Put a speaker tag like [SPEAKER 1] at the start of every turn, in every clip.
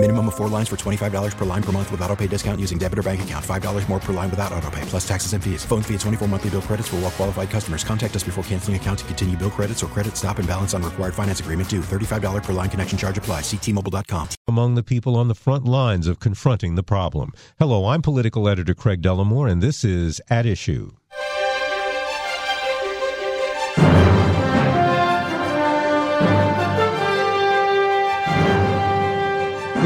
[SPEAKER 1] Minimum of four lines for $25 per line per month with auto pay discount using debit or bank account. $5 more per line without auto pay, plus taxes and fees. Phone fee at 24 monthly bill credits for all well qualified customers. Contact us before canceling account to continue bill credits or credit stop and balance on required finance agreement due. $35 per line connection charge apply. Ctmobile.com.
[SPEAKER 2] Among the people on the front lines of confronting the problem. Hello, I'm political editor Craig Dellimore, and this is At Issue.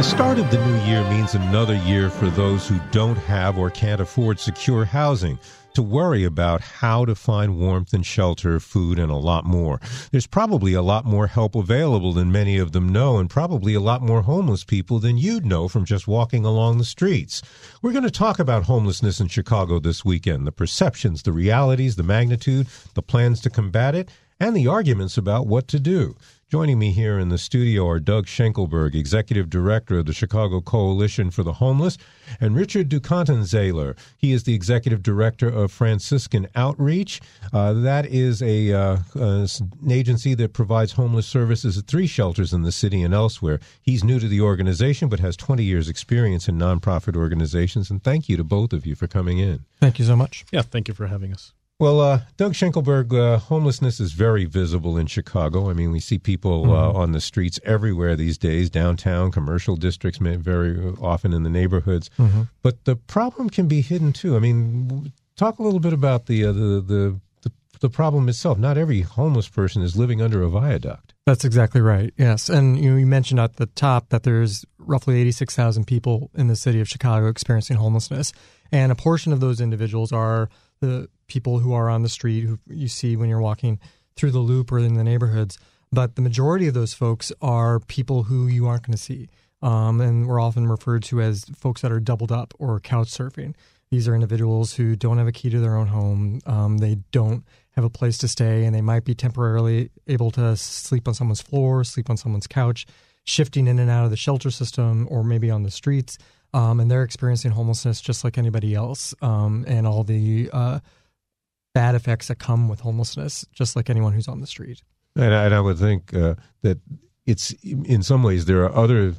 [SPEAKER 2] The start of the new year means another year for those who don't have or can't afford secure housing to worry about how to find warmth and shelter, food, and a lot more. There's probably a lot more help available than many of them know, and probably a lot more homeless people than you'd know from just walking along the streets. We're going to talk about homelessness in Chicago this weekend the perceptions, the realities, the magnitude, the plans to combat it, and the arguments about what to do. Joining me here in the studio are Doug Schenkelberg, Executive Director of the Chicago Coalition for the Homeless, and Richard Ducatenzeiler. He is the Executive Director of Franciscan Outreach. Uh, that is a, uh, uh, an agency that provides homeless services at three shelters in the city and elsewhere. He's new to the organization, but has 20 years' experience in nonprofit organizations. And thank you to both of you for coming in.
[SPEAKER 3] Thank you so much.
[SPEAKER 4] Yeah, thank you for having us.
[SPEAKER 2] Well, uh, Doug Schenkelberg, uh, homelessness is very visible in Chicago. I mean, we see people uh,
[SPEAKER 3] Mm-hmm.
[SPEAKER 2] on the streets everywhere these days, downtown, commercial districts, very often in the neighborhoods.
[SPEAKER 3] Mm-hmm.
[SPEAKER 2] But the problem can be hidden too. I mean, talk a little bit about the, uh, the, the the the problem itself. Not every homeless person is living under a viaduct.
[SPEAKER 3] That's exactly right. Yes, and you, know, you mentioned at the top that there's roughly 86,000 people in the city of Chicago experiencing homelessness, and a portion of those individuals are the people who are on the street who you see when you're walking through the loop or in the neighborhoods. But the majority of those folks are people who you aren't going to see, um, and we're often referred to as folks that are doubled up or couch surfing. These are individuals who don't have a key to their own home. Um, they don't have a place to stay, and they might be temporarily able to sleep on someone's floor, sleep on someone's couch, shifting in and out of the shelter system, or maybe on the streets. Um, and they're experiencing homelessness just like anybody else, um, and all the uh, bad effects that come with homelessness, just like anyone who's on the street.
[SPEAKER 2] And I, and I would think uh, that it's in some ways there are other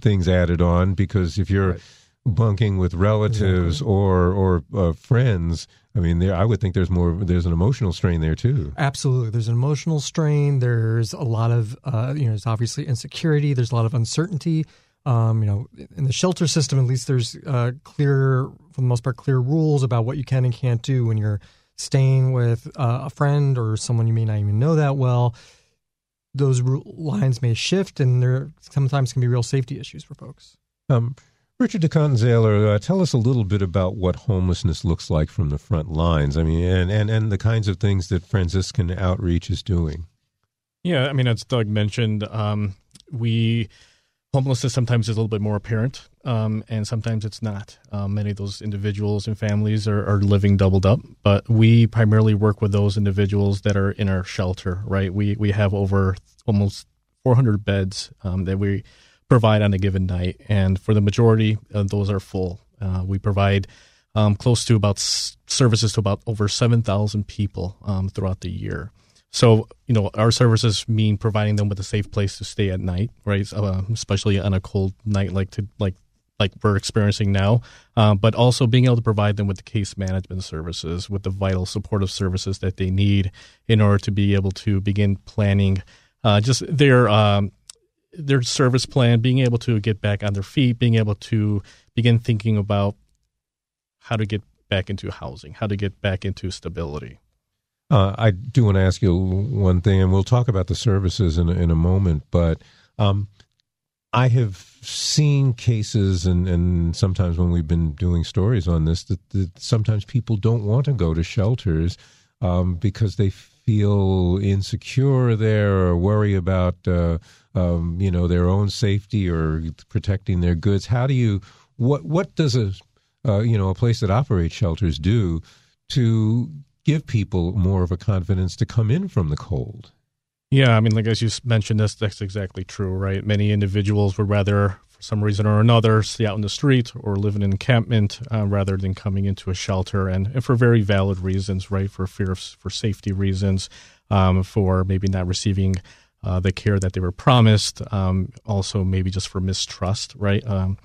[SPEAKER 2] things added on because if you're bunking with relatives or or uh, friends, I mean, there I would think there's more there's an emotional strain there too.
[SPEAKER 3] Absolutely. There's an emotional strain. There's a lot of, uh, you know, there's obviously insecurity. There's a lot of uncertainty. Um, you know, in the shelter system, at least there's uh, clear, for the most part, clear rules about what you can and can't do when you're staying with uh, a friend or someone you may not even know that well. Those lines may shift, and there sometimes can be real safety issues for folks.
[SPEAKER 2] Um, Richard Ducatenzeiler, uh, tell us a little bit about what homelessness looks like from the front lines. I mean, and, and, and the kinds of things that Franciscan Outreach is doing.
[SPEAKER 4] Yeah, I mean, as Doug mentioned, um, we homelessness sometimes is a little bit more apparent, um, and sometimes it's not. Um, many of those individuals and families are, are living doubled up, but we primarily work with those individuals that are in our shelter. Right, we we have over almost 400 beds um, that we provide on a given night, and for the majority, uh, those are full. Uh, we provide um, close to about s- services to about over 7,000 people um, throughout the year. So, you know, our services mean providing them with a safe place to stay at night, right? Uh, especially on a cold night like to like like we're experiencing now, uh, but also being able to provide them with the case management services, with the vital supportive services that they need in order to be able to begin planning uh, just their um, their service plan, being able to get back on their feet, being able to begin thinking about how to get back into housing, how to get back into stability.
[SPEAKER 2] Uh, I do want to ask you one thing, and we'll talk about the services in in a moment. But um, I have seen cases, and, and sometimes when we've been doing stories on this, that, that sometimes people don't want to go to shelters um, because they feel insecure there or worry about uh, um, you know their own safety or protecting their goods. How do you what what does a uh, you know a place that operates shelters do to give people more of a confidence to come in from the cold?
[SPEAKER 4] Yeah, I mean, like as you mentioned, that's that's exactly true, right? Many individuals would rather for some reason or another stay out in the street or live in an encampment uh, rather than coming into a shelter, and, and, for very valid reasons, right? For fear of for safety reasons, um, for maybe not receiving uh, the care that they were promised, um, also maybe just for mistrust, right? Um,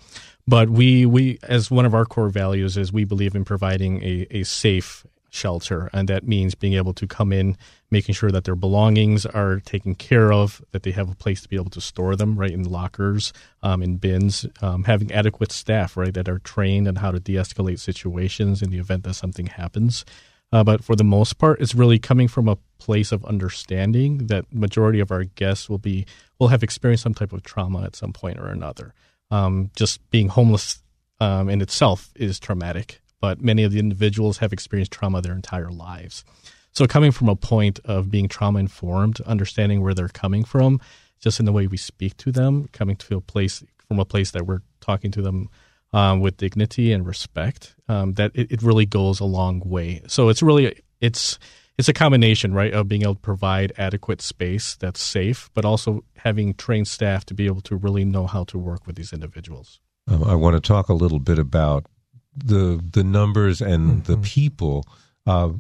[SPEAKER 4] but we we as one of our core values is we believe in providing a, a safe shelter, and that means being able to come in, making sure that their belongings are taken care of, that they have a place to be able to store them, right, in lockers, um, in bins, um, having adequate staff, right, that are trained on how to de-escalate situations in the event that something happens. Uh, but for the most part, it's really coming from a place of understanding that majority of our guests will be will have experienced some type of trauma at some point or another. Um, just being homeless um, in itself is traumatic, but many of the individuals have experienced trauma their entire lives. So coming from a point of being trauma informed, understanding where they're coming from, just in the way we speak to them, coming to a place from a place that we're talking to them um, with dignity and respect, um, that it, it, really goes a long way. So it's really it's it's a combination, right, of being able to provide adequate space that's safe, but also having trained staff to be able to really know how to work with these individuals.
[SPEAKER 2] Um, I want to talk a little bit about the the numbers and mm-hmm. the people. Uh,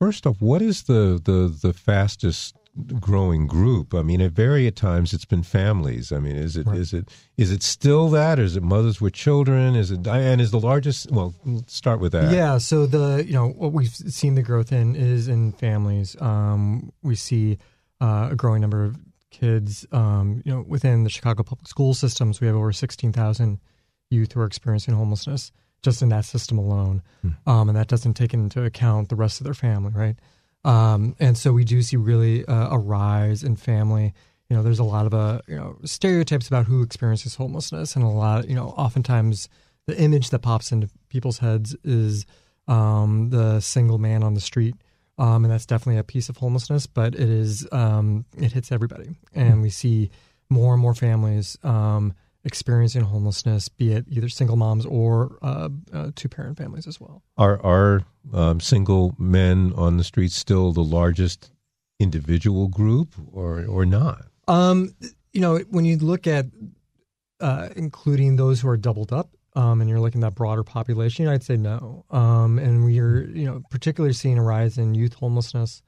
[SPEAKER 2] first off, what is the the the fastest growing group? I mean, at various times it's been families. I mean, is it right. is it is it still that, or is it mothers with children? Is it and is the largest? Well, let's start with that.
[SPEAKER 3] Yeah. So the you know what we've seen the growth in is in families. Um, we see uh, a growing number of kids. Um, you know, within the Chicago public school systems, we have over sixteen thousand youth who are experiencing homelessness just in that system alone. Hmm. Um, and that doesn't take into account the rest of their family, right? Um, and so we do see really uh, a rise in family. You know, there's a lot of uh, you know stereotypes about who experiences homelessness, and a lot, you know, oftentimes the image that pops into people's heads is um, the single man on the street, um, and that's definitely a piece of homelessness. But it is um, it hits everybody, and hmm. we see more and more families um, experiencing homelessness, be it either single moms or uh, uh, two parent families as well.
[SPEAKER 2] Are are um, single men on the streets still the largest individual group, or or not?
[SPEAKER 3] Um, you know, when you look at uh, including those who are doubled up, um, and you're looking at that broader population, I'd say no. Um, and we are, you know, particularly seeing a rise in youth homelessness.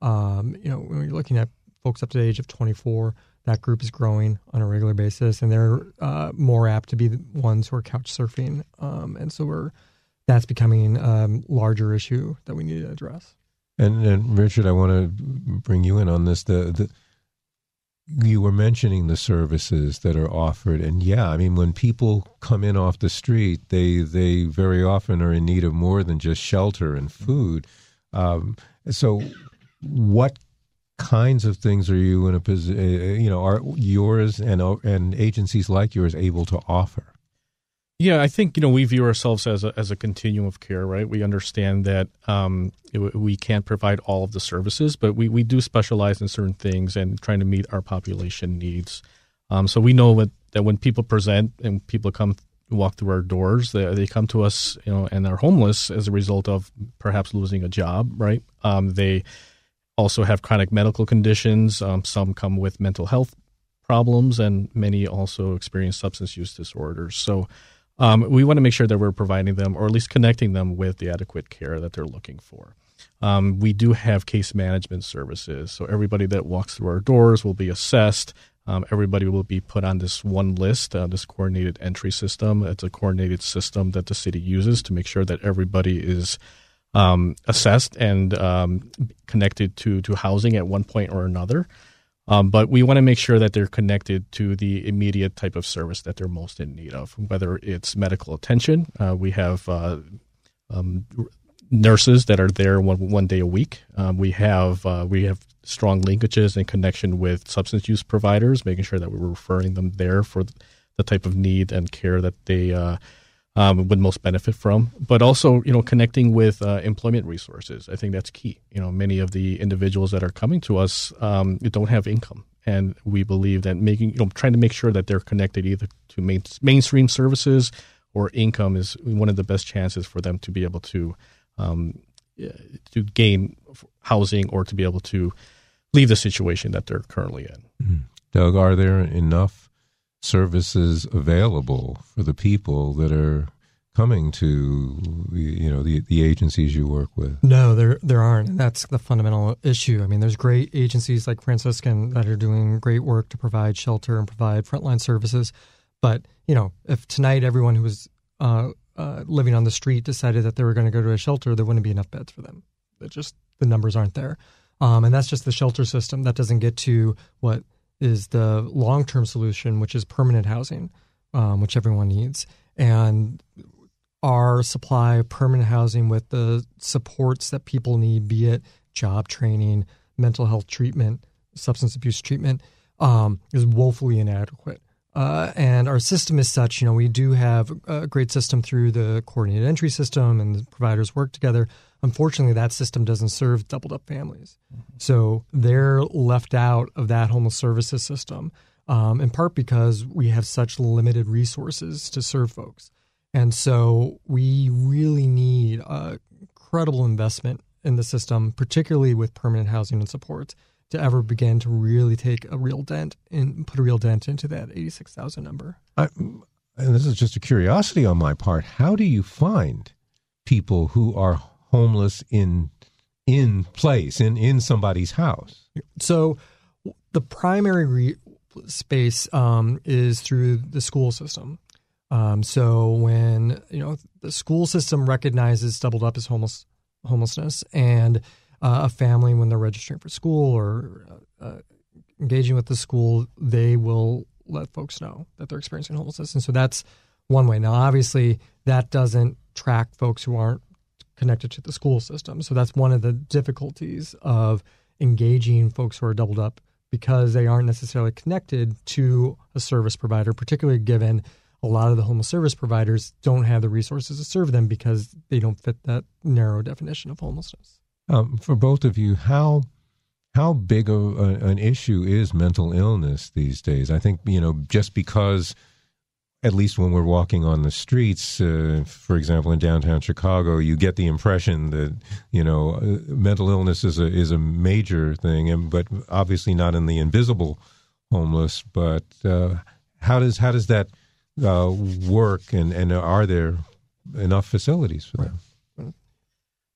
[SPEAKER 3] Um, you know, when you're looking at folks up to the age of 24, that group is growing on a regular basis, and they're uh, more apt to be the ones who are couch surfing. Um, and so we're that's becoming a um, larger issue that we need to address.
[SPEAKER 2] And, and Richard, I want to bring you in on this. The, the you were mentioning the services that are offered, and yeah, I mean, when people come in off the street, they they very often are in need of more than just shelter and food. Um, so, what kinds of things are you in a position, uh, you know, are yours and and agencies like yours able to offer?
[SPEAKER 4] Yeah, I think you know we view ourselves as a as a continuum of care, right? We understand that um, we can't provide all of the services, but we, we do specialize in certain things and trying to meet our population needs. Um, so we know that, that when people present and people come walk through our doors, they, they come to us, you know, and are homeless as a result of perhaps losing a job, right? Um, they also have chronic medical conditions. Um, some come with mental health problems, and many also experience substance use disorders. So um, we want to make sure that we're providing them, or at least connecting them with the adequate care that they're looking for. Um, we do have case management services. So everybody that walks through our doors will be assessed. Um, everybody will be put on this one list, uh, this coordinated entry system. It's a coordinated system that the city uses to make sure that everybody is um, assessed and um, connected to to housing at one point or another. Um, but we want to make sure that they're connected to the immediate type of service that they're most in need of, whether it's medical attention. Uh, we have uh, um, nurses that are there one, one day a week. Um, we have uh, we have strong linkages and connection with substance use providers, making sure that we're referring them there for the type of need and care that they uh, um, would most benefit from, but also you know connecting with uh, employment resources. I think that's key. You know, many of the individuals that are coming to us um, don't have income, and we believe that making you know trying to make sure that they're connected either to main, mainstream services or income is one of the best chances for them to be able to um, to gain housing or to be able to leave the situation that they're currently in.
[SPEAKER 2] Mm-hmm. Doug, are there enough services available for the people that are coming to you know the the agencies you work with?
[SPEAKER 3] No, there there aren't. And that's the fundamental issue. I mean, there's great agencies like Franciscan that are doing great work to provide shelter and provide frontline services. But you know, if tonight everyone who was uh, uh, living on the street decided that they were going to go to a shelter, there wouldn't be enough beds for them. It just the numbers aren't there, um, and that's just the shelter system. That doesn't get to what is the long term solution, which is permanent housing, um, which everyone needs. And our supply of permanent housing with the supports that people need, be it job training, mental health treatment, substance abuse treatment, um, is woefully inadequate. Uh, and our system is such, you know, we do have a great system through the coordinated entry system and the providers work together. Unfortunately, that system doesn't serve doubled up families. Mm-hmm. So they're left out of that homeless services system, um, in part because we have such limited resources to serve folks. And so we really need a credible investment in the system, particularly with permanent housing and supports, to ever begin to really take a real dent and put a real dent into that 86,000 number. I,
[SPEAKER 2] and this is just a curiosity on my part. How do you find people who are homeless in in place in in somebody's house?
[SPEAKER 3] So the primary re- space um, is through the school system. Um, so when you know the school system recognizes doubled up as homeless homelessness, and uh, a family when they're registering for school or uh, uh, engaging with the school, they will let folks know that they're experiencing homelessness, and so that's one way. Now, obviously, that doesn't track folks who aren't connected to the school system. So that's one of the difficulties of engaging folks who are doubled up because they aren't necessarily connected to a service provider, particularly given a lot of the homeless service providers don't have the resources to serve them because they don't fit that narrow definition of homelessness.
[SPEAKER 2] Um, for both of you, how how big of a, an issue is mental illness these days? I think you know just because at least when we're walking on the streets, uh, for example, in downtown Chicago, you get the impression that you know uh, mental illness is a is a major thing, and but obviously not in the invisible homeless. But uh, how does how does that uh, work, and and are there enough facilities for them?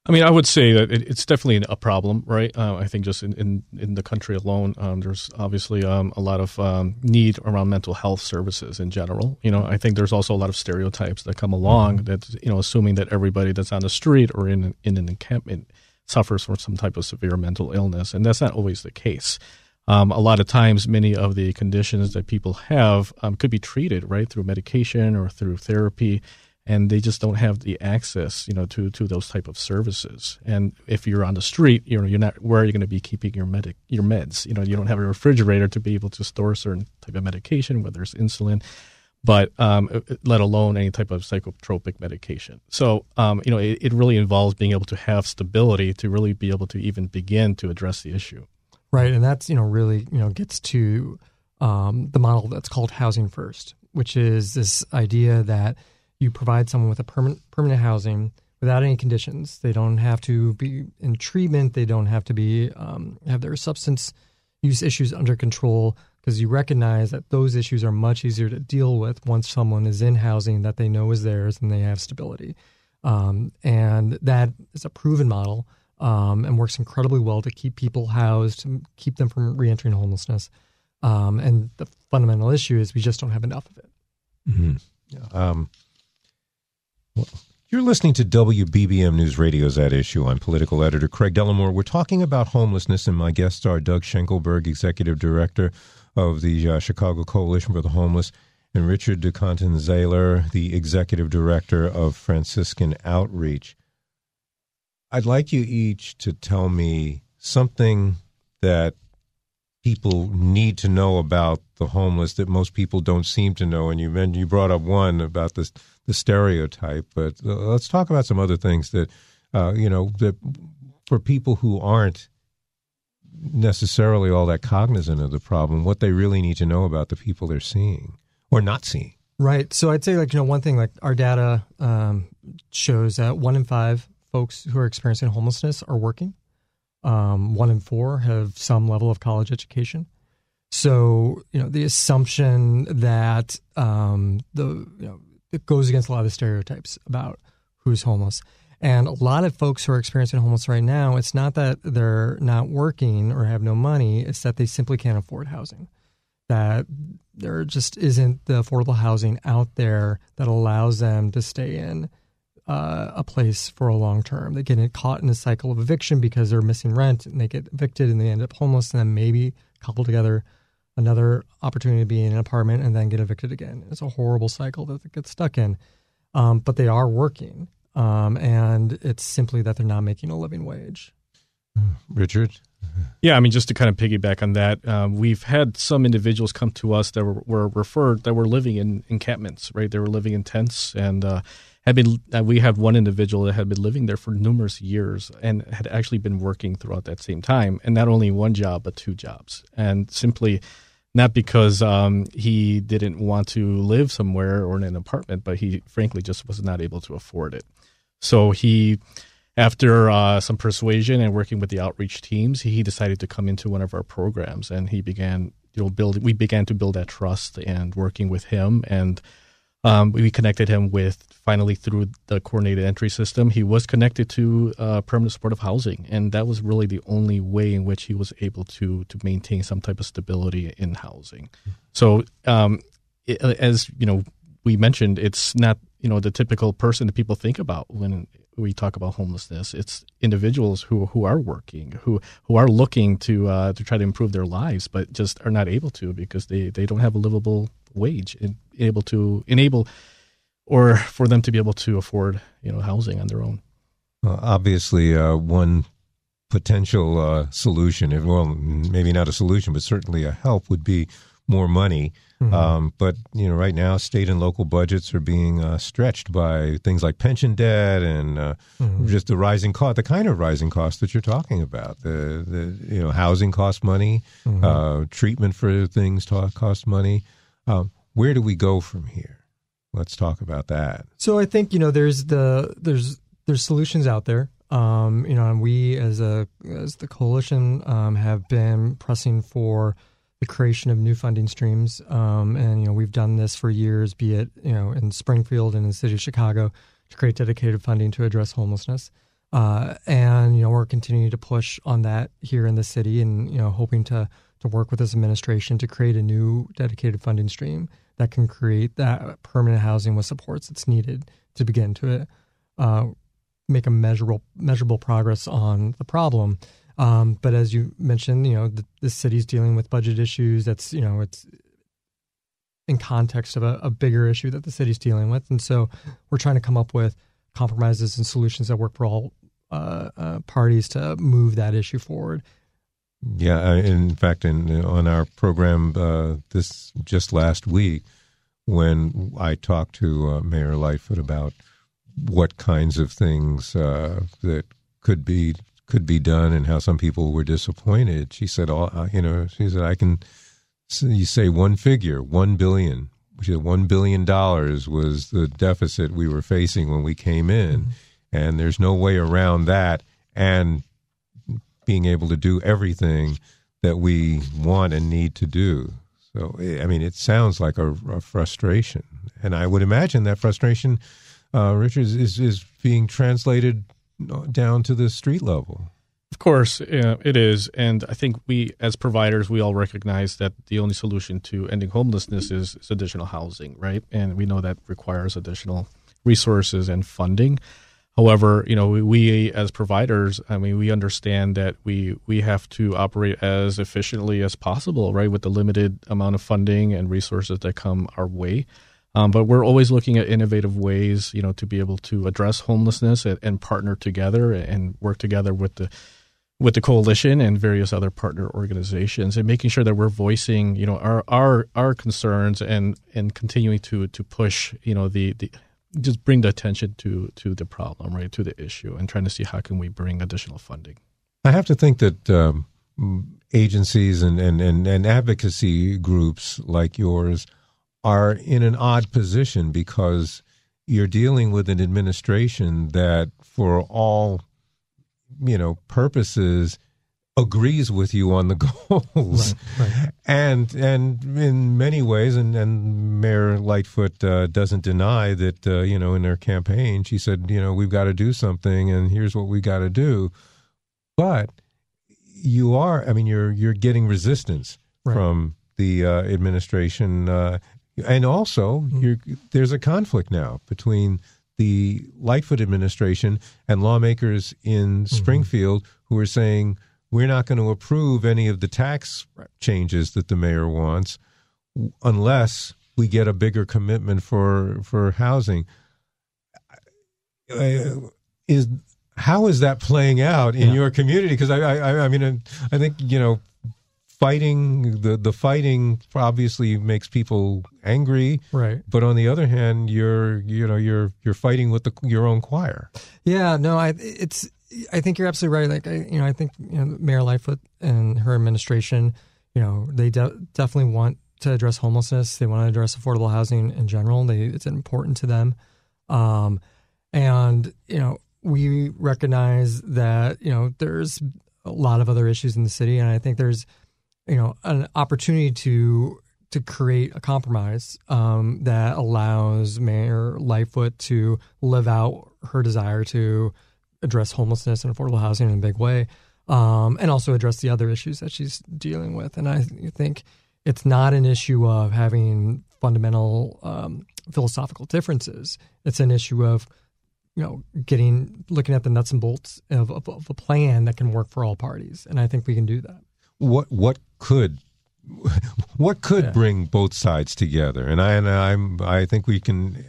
[SPEAKER 4] I mean, I would say that it, it's definitely a problem, right? Uh, I think just in, in, in the country alone, um, there's obviously um, a lot of um, need around mental health services in general. You know, I think there's also a lot of stereotypes that come along mm-hmm. that, you know, assuming that everybody that's on the street or in, in an encampment suffers from some type of severe mental illness. And that's not always the case. Um, a lot of times, many of the conditions that people have um, could be treated, right, through medication or through therapy and they just don't have the access, you know, to to those type of services. And if you're on the street, you know, you're not where are you going to be keeping your medic your meds? You know, you don't have a refrigerator to be able to store certain type of medication, whether it's insulin, but um, uh, uh, let alone any type of psychotropic medication. So, um, you know, it, it really involves being able to have stability to really be able to even begin to address the issue.
[SPEAKER 3] Right, and that's you know really you know gets to um, the model that's called housing first, which is this idea that you provide someone with a permanent permanent housing without any conditions. They don't have to be in treatment. They don't have to be um, have their substance use issues under control because you recognize that those issues are much easier to deal with once someone is in housing that they know is theirs and they have stability. Um, and that is a proven model um, and works incredibly well to keep people housed, keep them from reentering homelessness. Um, and the fundamental issue is we just don't have enough of it.
[SPEAKER 2] Mm-hmm. Yeah. You're listening to WBBM News Radio's At Issue. I'm political editor Craig Dellimore. We're talking about homelessness, and my guests are Doug Schenkelberg, executive director of the uh, Chicago Coalition for the Homeless, and Richard DeContin the executive director of Franciscan Outreach. I'd like you each to tell me something that people need to know about the homeless that most people don't seem to know. And you mentioned you brought up one about this the stereotype, but uh, let's talk about some other things that uh, you know that for people who aren't necessarily all that cognizant of the problem, what they really need to know about the people they're seeing or not seeing.
[SPEAKER 3] Right. So I'd say like you know one thing like our data um, shows that one in five folks who are experiencing homelessness are working. Um, one in four have some level of college education. So you know the assumption that um, the you know it goes against a lot of the stereotypes about who's homeless. And a lot of folks who are experiencing homeless right now, it's not that they're not working or have no money, it's that they simply can't afford housing. That there just isn't the affordable housing out there that allows them to stay in uh, a place for a long term. They get caught in a cycle of eviction because they're missing rent and they get evicted and they end up homeless and then maybe couple together another opportunity to be in an apartment and then get evicted again. It's a horrible cycle that they get stuck in. Um, but they are working um, and it's simply that they're not making a living wage.
[SPEAKER 2] Richard?
[SPEAKER 4] Yeah, I mean, just to kind of piggyback on that, um, we've had some individuals come to us that were, were, referred that were living in encampments, right? They were living in tents and uh, had been. Uh, we have one individual that had been living there for numerous years and had actually been working throughout that same time, and not only one job but two jobs, and simply not because um, he didn't want to live somewhere or in an apartment, but he frankly just was not able to afford it. So he, after uh, some persuasion and working with the outreach teams, he decided to come into one of our programs, and he began, you know, build. We began to build that trust and working with him, and um, we connected him with finally through the coordinated entry system. He was connected to uh, permanent supportive housing, and that was really the only way in which he was able to to maintain some type of stability in housing. So, um, it, as you know, we mentioned, it's not you know the typical person that people think about when we talk about homelessness. It's individuals who who are working, who who are looking to uh, to try to improve their lives, but just are not able to because they they don't have a livable wage and able to enable or for them to be able to afford you know housing on their own.
[SPEAKER 2] Well, obviously, uh, one potential uh, solution, well, maybe not a solution, but certainly a help would be more money Mm-hmm. Um, but you know, right now, state and local budgets are being uh, stretched by things like pension debt and uh, mm-hmm. just the rising cost, the kind of rising cost that you're talking about. The the you know, housing costs money, mm-hmm. uh, treatment for things cost money. Um, where do we go from here? Let's talk about that.
[SPEAKER 3] So I think you know, there's the there's there's solutions out there. Um, you know, and we as a as the coalition um, have been pressing for the creation of new funding streams. Um, and you know, we've done this for years, be it you know in Springfield and in the city of Chicago, to create dedicated funding to address homelessness. Uh, and you know, we're continuing to push on that here in the city, and you know, hoping to to work with this administration to create a new dedicated funding stream that can create that permanent housing with supports that's needed to begin to uh, make a measurable measurable progress on the problem. Um, but as you mentioned, you know, the, the, city's dealing with budget issues. That's, you know, it's in context of a, a, bigger issue that the city's dealing with. And so we're trying to come up with compromises and solutions that work for all uh, uh, parties to move that issue forward.
[SPEAKER 2] Yeah, in fact, in on our program uh, this just last week, when I talked to uh, Mayor Lightfoot about what kinds of things uh, that could be could be done and how some people were disappointed. She said, "All uh, you know," she said, "I can." You say one figure, one billion. She said one billion dollars was the deficit we were facing when we came in, mm-hmm. and there's no way around that. And being able to do everything that we want and need to do. So, I mean, it sounds like a, a frustration, and I would imagine that frustration, uh, Richard, is is being translated down to the street level.
[SPEAKER 4] Of course, it is. And I think we, as providers, we all recognize that the only solution to ending homelessness is, is additional housing, right? And we know that requires additional resources and funding. However, you know, we, we, as providers, I mean, we understand that we we have to operate as efficiently as possible, right, with the limited amount of funding and resources that come our way. Um, but we're always looking at innovative ways, you know, to be able to address homelessness and, and, partner together and work together with the with the coalition and various other partner organizations, and making sure that we're voicing, you know, our our our concerns and and continuing to to push, you know, the the just bring the attention to to the problem, right, to the issue, and trying to see how can we bring additional funding.
[SPEAKER 2] I have to think that. Um, agencies and, and, and, and advocacy groups like yours are in an odd position because you're dealing with an administration that, for all you know purposes, agrees with you on the goals,
[SPEAKER 3] Right, right.
[SPEAKER 2] and and in many ways, and and Mayor Lightfoot uh, doesn't deny that uh, you know in their campaign she said you know we've got to do something, and here's what we got to do, but you are, I mean, you're you're getting resistance
[SPEAKER 3] Right.
[SPEAKER 2] from the uh, administration, uh, and also you're, there's a conflict now between the Lightfoot administration and lawmakers in Springfield who are saying we're not going to approve any of the tax changes that the mayor wants unless we get a bigger commitment for for housing. Uh, is how is that playing out in
[SPEAKER 3] Yeah.
[SPEAKER 2] your community? Because I, I, I mean, I think you know, fighting the the fighting obviously makes people angry,
[SPEAKER 3] Right.
[SPEAKER 2] but on the other hand, you're you know you're you're fighting with the, your own choir.
[SPEAKER 3] Yeah, no, I it's I think you're absolutely right. Like I, you know, I think you know Mayor Lightfoot and her administration, you know, they de- definitely want to address homelessness. They want to address affordable housing in general. They it's important to them, um, and you know we recognize that you know there's a lot of other issues in the city, and I think there's you know an opportunity to to create a compromise um, that allows Mayor Lightfoot to live out her desire to address homelessness and affordable housing in a big way, um, and also address the other issues that she's dealing with. And I think it's not an issue of having fundamental um, philosophical differences. It's an issue of you know getting looking at the nuts and bolts of, of, of a plan that can work for all parties, and I think we can do that.
[SPEAKER 2] What what could what could
[SPEAKER 3] Yeah.
[SPEAKER 2] bring both sides together? And I and I'm I think we can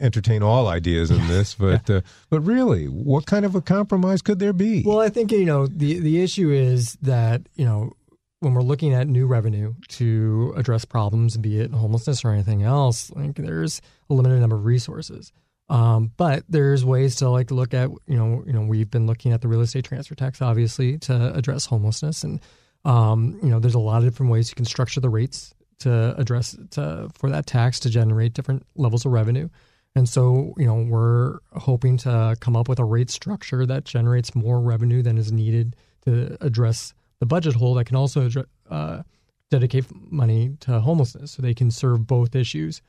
[SPEAKER 2] entertain all ideas in this, but uh, but really, what kind of a compromise could there be?
[SPEAKER 3] Well, I think you know the the issue is that you know when we're looking at new revenue to address problems, be it homelessness or anything else, like there's a limited number of resources. Um, but there's ways to like look at you know you know we've been looking at the real estate transfer tax obviously to address homelessness and um, you know there's a lot of different ways you can structure the rates to address to for that tax to generate different levels of revenue. And so, you know, we're hoping to come up with a rate structure that generates more revenue than is needed to address the budget hole that can also uh, dedicate money to homelessness so they can serve both issues.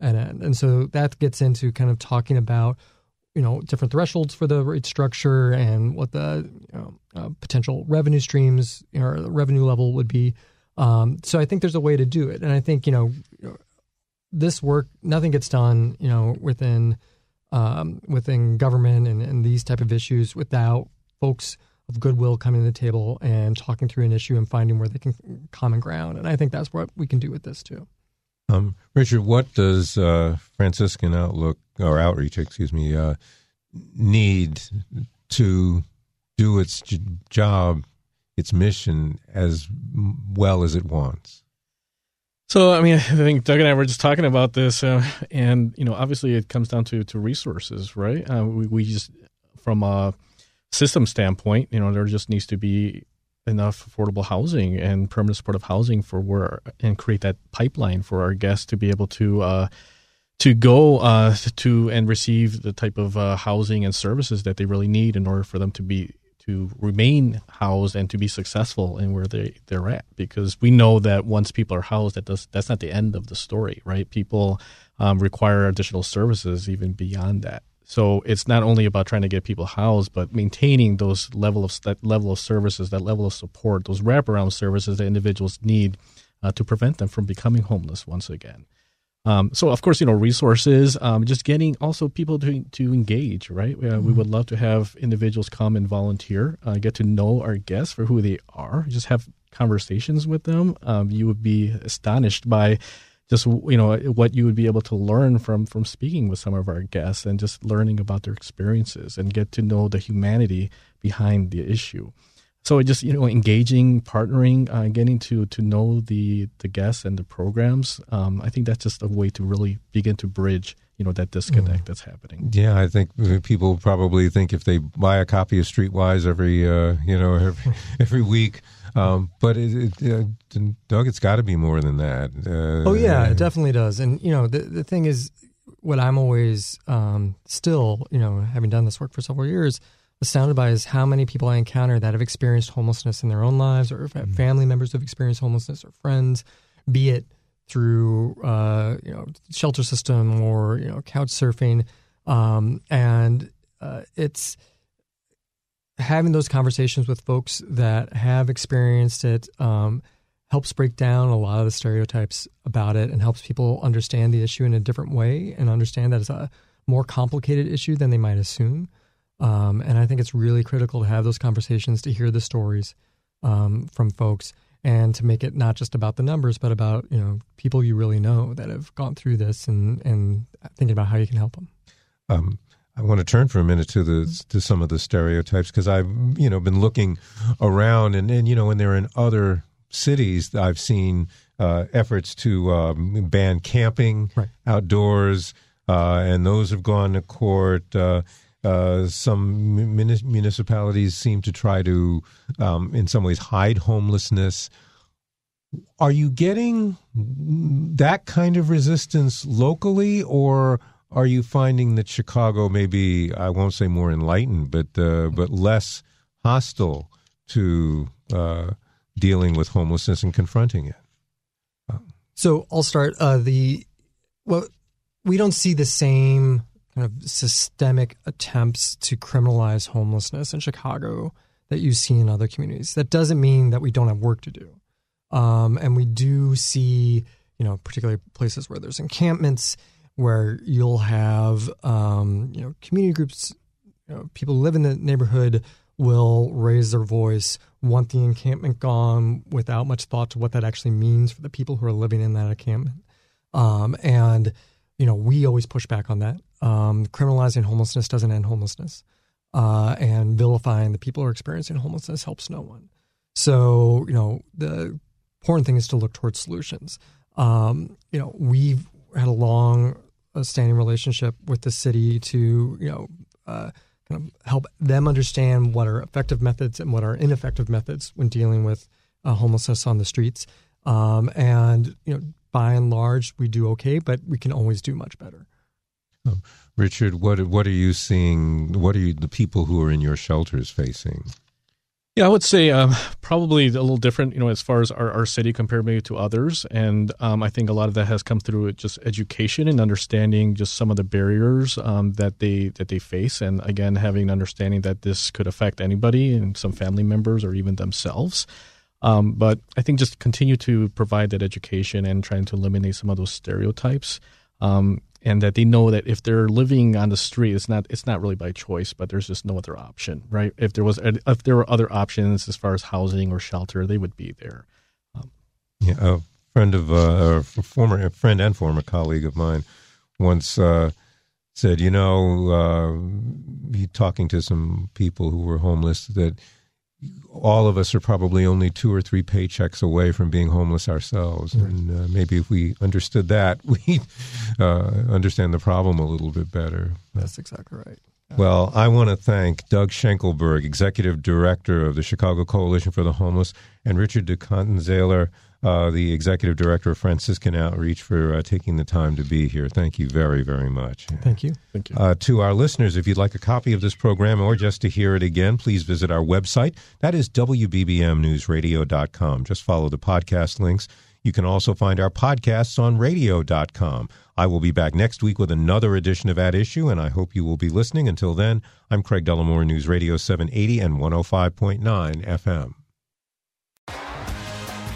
[SPEAKER 3] And, and so that gets into kind of talking about, you know, different thresholds for the rate structure and what the you know, uh, potential revenue streams or revenue level would be. Um, so I think there's a way to do it. And I think, you know, this work nothing gets done you know within um, within government and, and these type of issues without folks of goodwill coming to the table and talking through an issue and finding where they can common ground and i think that's what we can do with this too
[SPEAKER 2] Um, Richard, what does uh, Franciscan Outlook or Outreach, excuse me, uh, need to do its job, its mission as well as it wants?
[SPEAKER 4] So, I mean, I think Doug and I were just talking about this, uh, and you know, obviously, it comes down to to resources, right? Uh, we, we just, from a system standpoint, you know, there just needs to be enough affordable housing and permanent supportive housing for where and create that pipeline for our guests to be able to uh, to go uh, to and receive the type of uh, housing and services that they really need in order for them to be to remain housed and to be successful in where they they're at. Because we know that once people are housed that does that's not the end of the story right? People um, require additional services even beyond that. So it's not only about trying to get people housed but maintaining those level of that level of services that level of support those wraparound services that individuals need uh, to prevent them from becoming homeless once again um, so of course, you know, resources, um, just getting also people to to engage, right? Uh, We would love to have individuals come and volunteer, uh, get to know our guests for who they are, just have conversations with them. Um, you would be astonished by just you know what you would be able to learn from from speaking with some of our guests and just learning about their experiences and get to know the humanity behind the issue so just you know engaging partnering uh, getting to to know the the guests and the programs um, i think that's just a way to really begin to bridge you know that disconnect that's happening
[SPEAKER 2] Yeah, I think people probably think if they buy a copy of Streetwise every uh, you know every, every week, um, but it, it, uh, Doug, it's got to be more than that. Uh,
[SPEAKER 3] oh yeah it definitely does and you know the, the thing is what i'm always um, still you know having done this work for several years astounded by is how many people I encounter that have experienced homelessness in their own lives, or have family members have experienced homelessness, or friends, be it through uh, you know shelter system or you know couch surfing, um, and uh, it's having those conversations with folks that have experienced it um, helps break down a lot of the stereotypes about it and helps people understand the issue in a different way and understand that it's a more complicated issue than they might assume. Um, and I think it's really critical to have those conversations, to hear the stories um, from folks, and to make it not just about the numbers, but about you know people you really know that have gone through this and and thinking about how you can help them.
[SPEAKER 2] Um, I want to turn for a minute to the to some of the stereotypes because I've you know been looking around and and you know when they're in other cities I've seen uh, efforts to um, ban camping
[SPEAKER 3] right.
[SPEAKER 2] outdoors uh, and those have gone to court. Uh, uh some municipalities seem to try to, um, in some ways, hide homelessness. Are you getting that kind of resistance locally, or are you finding that Chicago may be, I won't say more enlightened, but uh, but less hostile to uh, dealing with homelessness and confronting it?
[SPEAKER 3] So I'll start. Uh, the well, we don't see the same kind of systemic attempts to criminalize homelessness in Chicago that you see in other communities. That doesn't mean that we don't have work to do, um, and we do see, you know, particularly places where there's encampments where you'll have um, you know community groups, you know, people who live in the neighborhood will raise their voice, want the encampment gone without much thought to what that actually means for the people who are living in that encampment. Um, and you know, we always push back on that. Um, criminalizing homelessness doesn't end homelessness, uh, and vilifying the people who are experiencing homelessness helps no one. So, you know, the important thing is to look towards solutions. Um, you know, we've had a long standing relationship with the city to you know uh, kind of help them understand what are effective methods and what are ineffective methods when dealing with uh, homelessness on the streets. Um, and you know, by and large, we do okay, but we can always do much better.
[SPEAKER 2] Um, Richard, what what are you seeing? What are you, the people who are in your shelters facing?
[SPEAKER 4] Yeah, I would say um, probably a little different, you know, as far as our, our city compared maybe to others. And um, I think a lot of that has come through just education and understanding just some of the barriers um, that they that they face. And again, having an understanding that this could affect anybody and some family members or even themselves. Um, but I think just continue to provide that education and trying to eliminate some of those stereotypes. And that they know that if they're living on the street, it's not it's not really by choice, but there's just no other option, right? If there was if there were other options as far as housing or shelter, they would be there.
[SPEAKER 2] Um, yeah, a friend of uh, a former a friend and former colleague of mine once uh, said, you know, uh, he talking to some people who were homeless that all of us are probably only two or three paychecks away from being homeless ourselves. Right. And uh, maybe if we understood that, we uh, understand the problem a little bit better.
[SPEAKER 3] That's exactly right.
[SPEAKER 2] Well, I want to thank Doug Schenkelberg, Executive Director of the Chicago Coalition for the Homeless, and Richard Ducatenzeiler, uh, the executive director of Franciscan Outreach, for uh, taking the time to be here. Thank you very, very much.
[SPEAKER 3] Thank you.
[SPEAKER 4] Thank you.
[SPEAKER 2] Uh, to our listeners, if you'd like a copy of this program or just to hear it again, please visit our website. That is WBBMNewsRadio.com. Just follow the podcast links. You can also find our podcasts on radio.com. I will be back next week with another edition of At Issue, and I hope you will be listening. Until then, I'm Craig Dellimore, News Radio 780 and 105.9 FM.